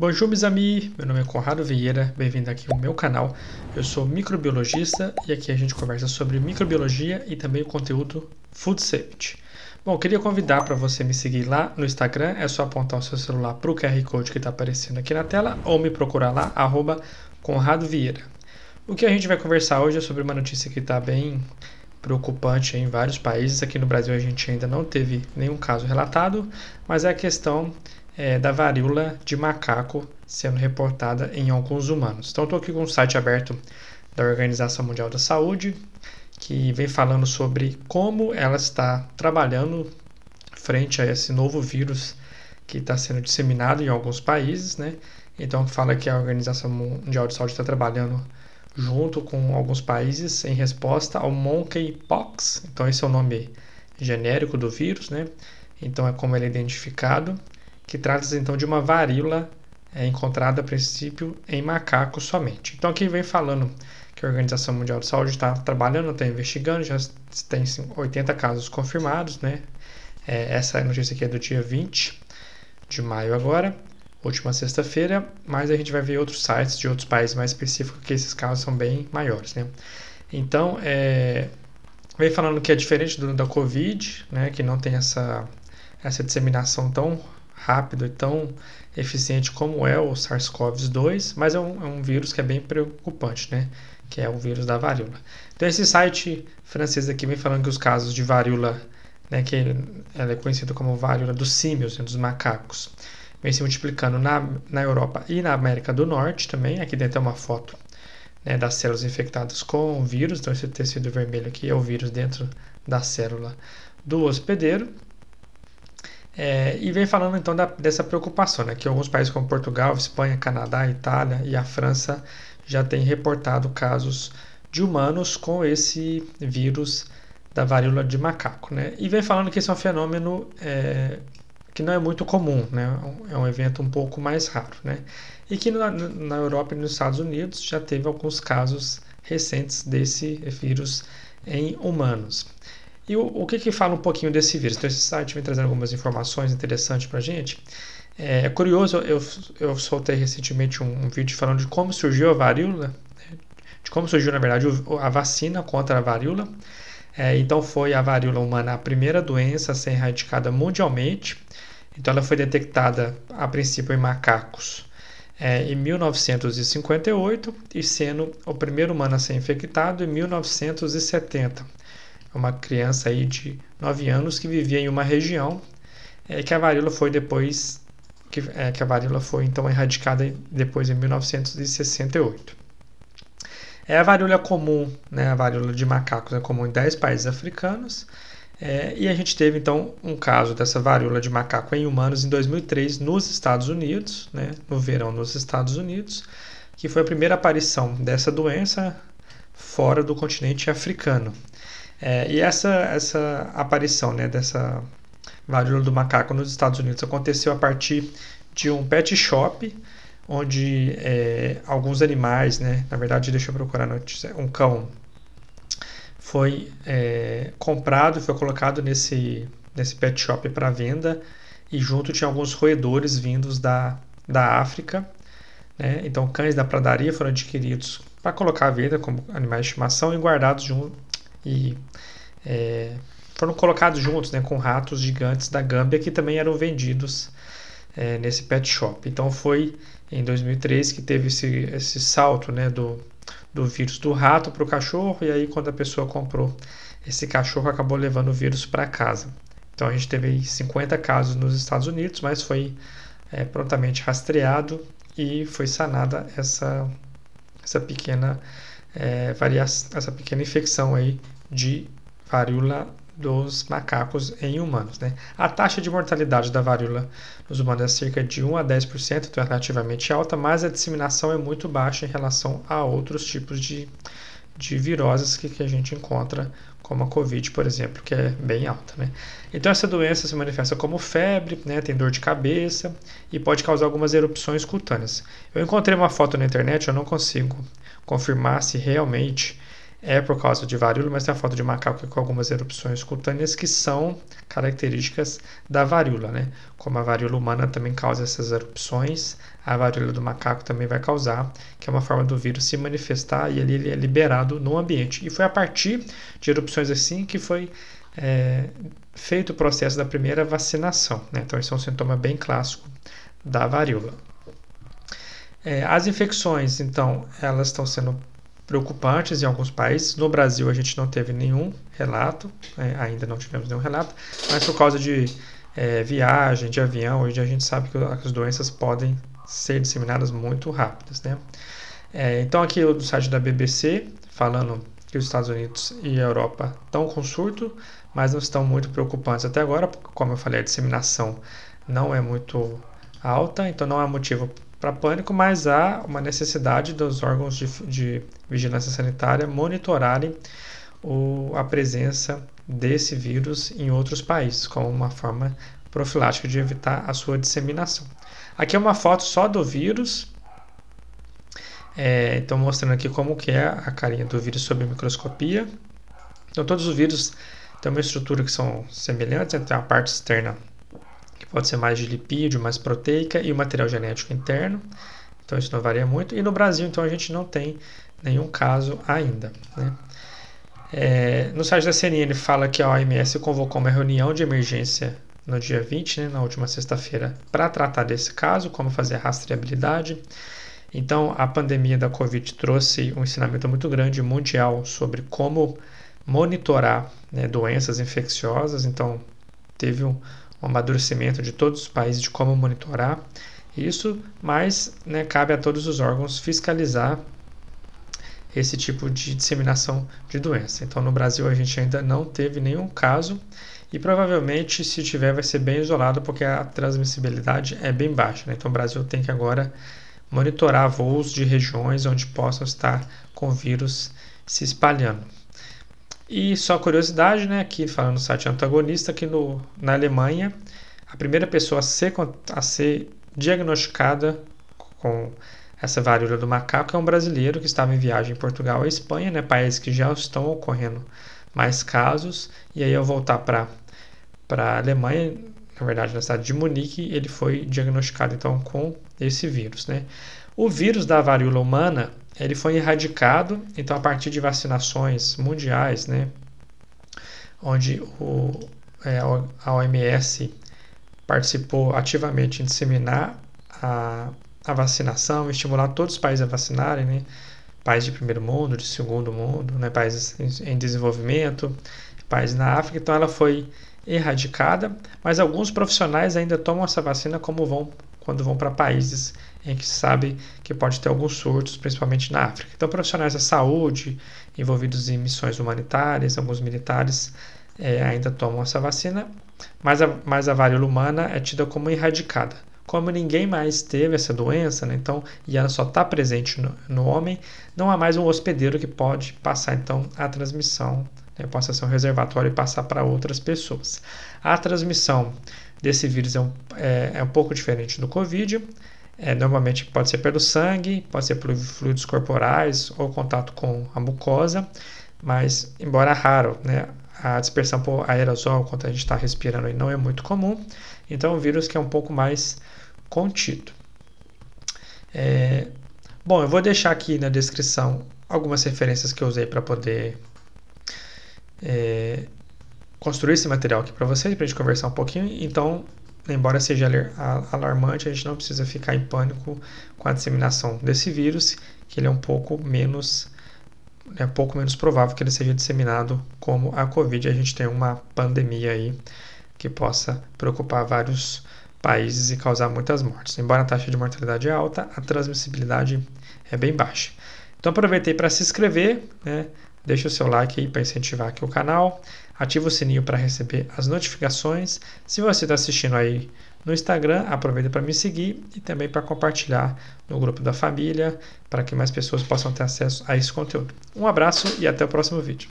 Bonjour, meus amis! Meu nome é Conrado Vieira, bem-vindo aqui ao meu canal. Eu sou microbiologista e aqui a gente conversa sobre microbiologia e também o conteúdo Food Safety. Bom, queria convidar para você me seguir lá no Instagram, é só apontar o seu celular para o QR Code que está aparecendo aqui na tela ou me procurar lá, arroba Conrado Vieira. O que a gente vai conversar hoje é sobre uma notícia que está bem preocupante em vários países. Aqui no Brasil a gente ainda não teve nenhum caso relatado, mas é a questão é, da varíola de macaco sendo reportada em alguns humanos. Então, estou aqui com o site aberto da Organização Mundial da Saúde, que vem falando sobre como ela está trabalhando frente a esse novo vírus que está sendo disseminado em alguns países, né? Então, fala que a Organização Mundial de Saúde está trabalhando junto com alguns países em resposta ao monkeypox. Então, esse é o nome genérico do vírus, né? Então, é como ele é identificado que trata-se então de uma varíola é, encontrada a princípio em macacos somente. Então aqui vem falando que a Organização Mundial de Saúde está trabalhando, está investigando, já tem 80 casos confirmados, né? É, essa notícia aqui é do dia 20 de maio agora, última sexta-feira, mas a gente vai ver outros sites de outros países mais específicos que esses casos são bem maiores, né? Então, é, vem falando que é diferente do, da Covid, né? Que não tem essa, essa disseminação tão rápido e tão eficiente como é o SARS-CoV-2, mas é um, é um, vírus que é bem preocupante, né? Que é o vírus da varíola. Então esse site francês aqui vem falando que os casos de varíola, né, que ela é conhecida como varíola dos símios, né, dos macacos, vem se multiplicando na, na Europa e na América do Norte também. Aqui dentro é uma foto né, das células infectadas com o vírus. Então esse tecido vermelho aqui é o vírus dentro da célula do hospedeiro. É, e vem falando então da, dessa preocupação, né, que alguns países como Portugal, Espanha, Canadá, Itália e a França já têm reportado casos de humanos com esse vírus da varíola de macaco. Né? E vem falando que esse é um fenômeno é, que não é muito comum, né? é um evento um pouco mais raro. Né? E que na, na Europa e nos Estados Unidos já teve alguns casos recentes desse vírus em humanos. E o, o que, que fala um pouquinho desse vírus? Então, esse site vem trazendo algumas informações interessantes para a gente. É, é, curioso, eu, eu soltei recentemente um, um, vídeo falando de como surgiu a varíola, né? de como surgiu, na verdade, a vacina contra a varíola. É, então, foi a varíola humana a primeira doença a ser erradicada mundialmente. Então, ela foi detectada, a princípio, em macacos é, em 1958 e sendo o primeiro humano a ser infectado em 1970 uma criança aí de 9 anos que vivia em uma região é, que a varíola foi depois que, é, que a varíola foi então erradicada depois em 1968. É a varíola comum, né, a varíola de macacos é comum em 10 países africanos. É, e a gente teve então um caso dessa varíola de macaco em humanos em 2003 nos Estados Unidos, né, no verão nos Estados Unidos, que foi a primeira aparição dessa doença fora do continente africano. É, e essa, essa aparição né, dessa varíola do macaco nos Estados Unidos aconteceu a partir de um pet shop, onde é, alguns animais, né, na verdade, deixa eu procurar notícia, um cão foi é, comprado foi colocado nesse, nesse pet shop para venda e junto tinha alguns roedores vindos da, da África. Né? Então, cães da pradaria foram adquiridos para colocar à venda como animais de estimação e guardados junto, e é, foram colocados juntos né, com ratos gigantes da Gâmbia que também eram vendidos é, nesse pet shop. Então foi em 2003 que teve esse, esse salto né, do, do vírus do rato para o cachorro, e aí quando a pessoa comprou esse cachorro acabou levando o vírus para casa. Então a gente teve 50 casos nos Estados Unidos, mas foi é, prontamente rastreado e foi sanada essa, essa pequena é, essa pequena infecção aí de varíola dos macacos em humanos. Né? A taxa de mortalidade da varíola nos humanos é cerca de 1 a 10%, então é relativamente alta, mas a disseminação é muito baixa em relação a outros tipos de, de viroses que, que a gente encontra, como a Covid, por exemplo, que é bem alta. Né? Então, essa doença se manifesta como febre, né? tem dor de cabeça e pode causar algumas erupções cutâneas. Eu encontrei uma foto na internet, eu não consigo confirmar se realmente é por causa de varíola, mas tem a foto de macaco com algumas erupções cutâneas que são características da varíola, né? Como a varíola humana também causa essas erupções, a varíola do macaco também vai causar, que é uma forma do vírus se manifestar e ele é liberado no ambiente. E foi a partir de erupções assim que foi é, feito o processo da primeira vacinação, né? Então esse é um sintoma bem clássico da varíola. É, as infecções, então, elas estão sendo preocupantes em alguns países. No Brasil, a gente não teve nenhum relato, é, ainda não tivemos nenhum relato, mas por causa de é, viagem, de avião, hoje a gente sabe que as doenças podem ser disseminadas muito rápidas. Né? É, então, aqui o site da BBC, falando que os Estados Unidos e a Europa estão com surto, mas não estão muito preocupantes até agora, porque, como eu falei, a disseminação não é muito alta, então não há motivo para pânico, mas há uma necessidade dos órgãos de, de vigilância sanitária monitorarem o, a presença desse vírus em outros países, como uma forma profilática de evitar a sua disseminação. Aqui é uma foto só do vírus, é, então mostrando aqui como que é a carinha do vírus sob microscopia. Então todos os vírus têm uma estrutura que são semelhantes, né? tem a parte externa pode ser mais de lipídio, mais proteica e o material genético interno. Então isso não varia muito. E no Brasil, então, a gente não tem nenhum caso ainda. Né? É, no site da CNN fala que a OMS convocou uma reunião de emergência no dia 20, né, na última sexta-feira, para tratar desse caso, como fazer a rastreabilidade. Então, a pandemia da Covid trouxe um ensinamento muito grande mundial sobre como monitorar né, doenças infecciosas. Então, teve um, um amadurecimento de todos os países de como monitorar isso, mas né, cabe a todos os órgãos fiscalizar esse tipo de disseminação de doença. Então, no Brasil, a gente ainda não teve nenhum caso e provavelmente, se tiver, vai ser bem isolado porque a transmissibilidade é bem baixa. Né? Então, o Brasil tem que agora monitorar voos de regiões onde possam estar com vírus se espalhando. E só curiosidade, né, aqui falando no site antagonista, que no, na Alemanha, a primeira pessoa a ser, a ser diagnosticada com essa varíola do macaco é um brasileiro que estava em viagem em Portugal e Espanha, né, países que já estão ocorrendo mais casos. E aí, ao voltar para a Alemanha, na verdade, na cidade de Munique, ele foi diagnosticado então com esse vírus. Né? O vírus da varíola humana ele foi erradicado, então a partir de vacinações mundiais, né, onde o, é, a OMS participou ativamente em disseminar a, a vacinação, estimular todos os países a vacinarem, né, países de primeiro mundo, de segundo mundo, né, países em, desenvolvimento, países na África, então ela foi erradicada, mas alguns profissionais ainda tomam essa vacina como vão quando vão para países em que se sabe que pode ter alguns surtos, principalmente na África. Então, profissionais da saúde envolvidos em missões humanitárias, alguns militares é, ainda tomam essa vacina, mas a, mas a varíola humana é tida como erradicada. Como ninguém mais teve essa doença, né, então, e ela só está presente no, no, homem, não há mais um hospedeiro que pode passar então a transmissão, né, possa ser um reservatório e passar para outras pessoas. A transmissão desse vírus é um, é, é um pouco diferente do Covid. É, normalmente pode ser pelo sangue, pode ser por fluidos corporais ou contato com a mucosa, mas embora raro, né, a dispersão por aerosol, quando a gente está respirando, não é muito comum. Então, é um vírus que é um pouco mais contido. É, bom, eu vou deixar aqui na descrição algumas referências que eu usei para poder é, construir esse material aqui para vocês, para a gente conversar um pouquinho. Então, embora seja alarmante, a gente não precisa ficar em pânico com a disseminação desse vírus, que ele é um pouco menos é pouco menos provável que ele seja disseminado como a Covid. A gente tem uma pandemia aí que possa preocupar vários países e causar muitas mortes. Embora a taxa de mortalidade é alta, a transmissibilidade é bem baixa. Então aproveitei para se inscrever, né? Deixa o seu like aí para incentivar aqui o canal. Ativa o sininho para receber as notificações. Se você está assistindo aí no Instagram, aproveita para me seguir e também para compartilhar no grupo da família, para que mais pessoas possam ter acesso a esse conteúdo. Um abraço e até o próximo vídeo.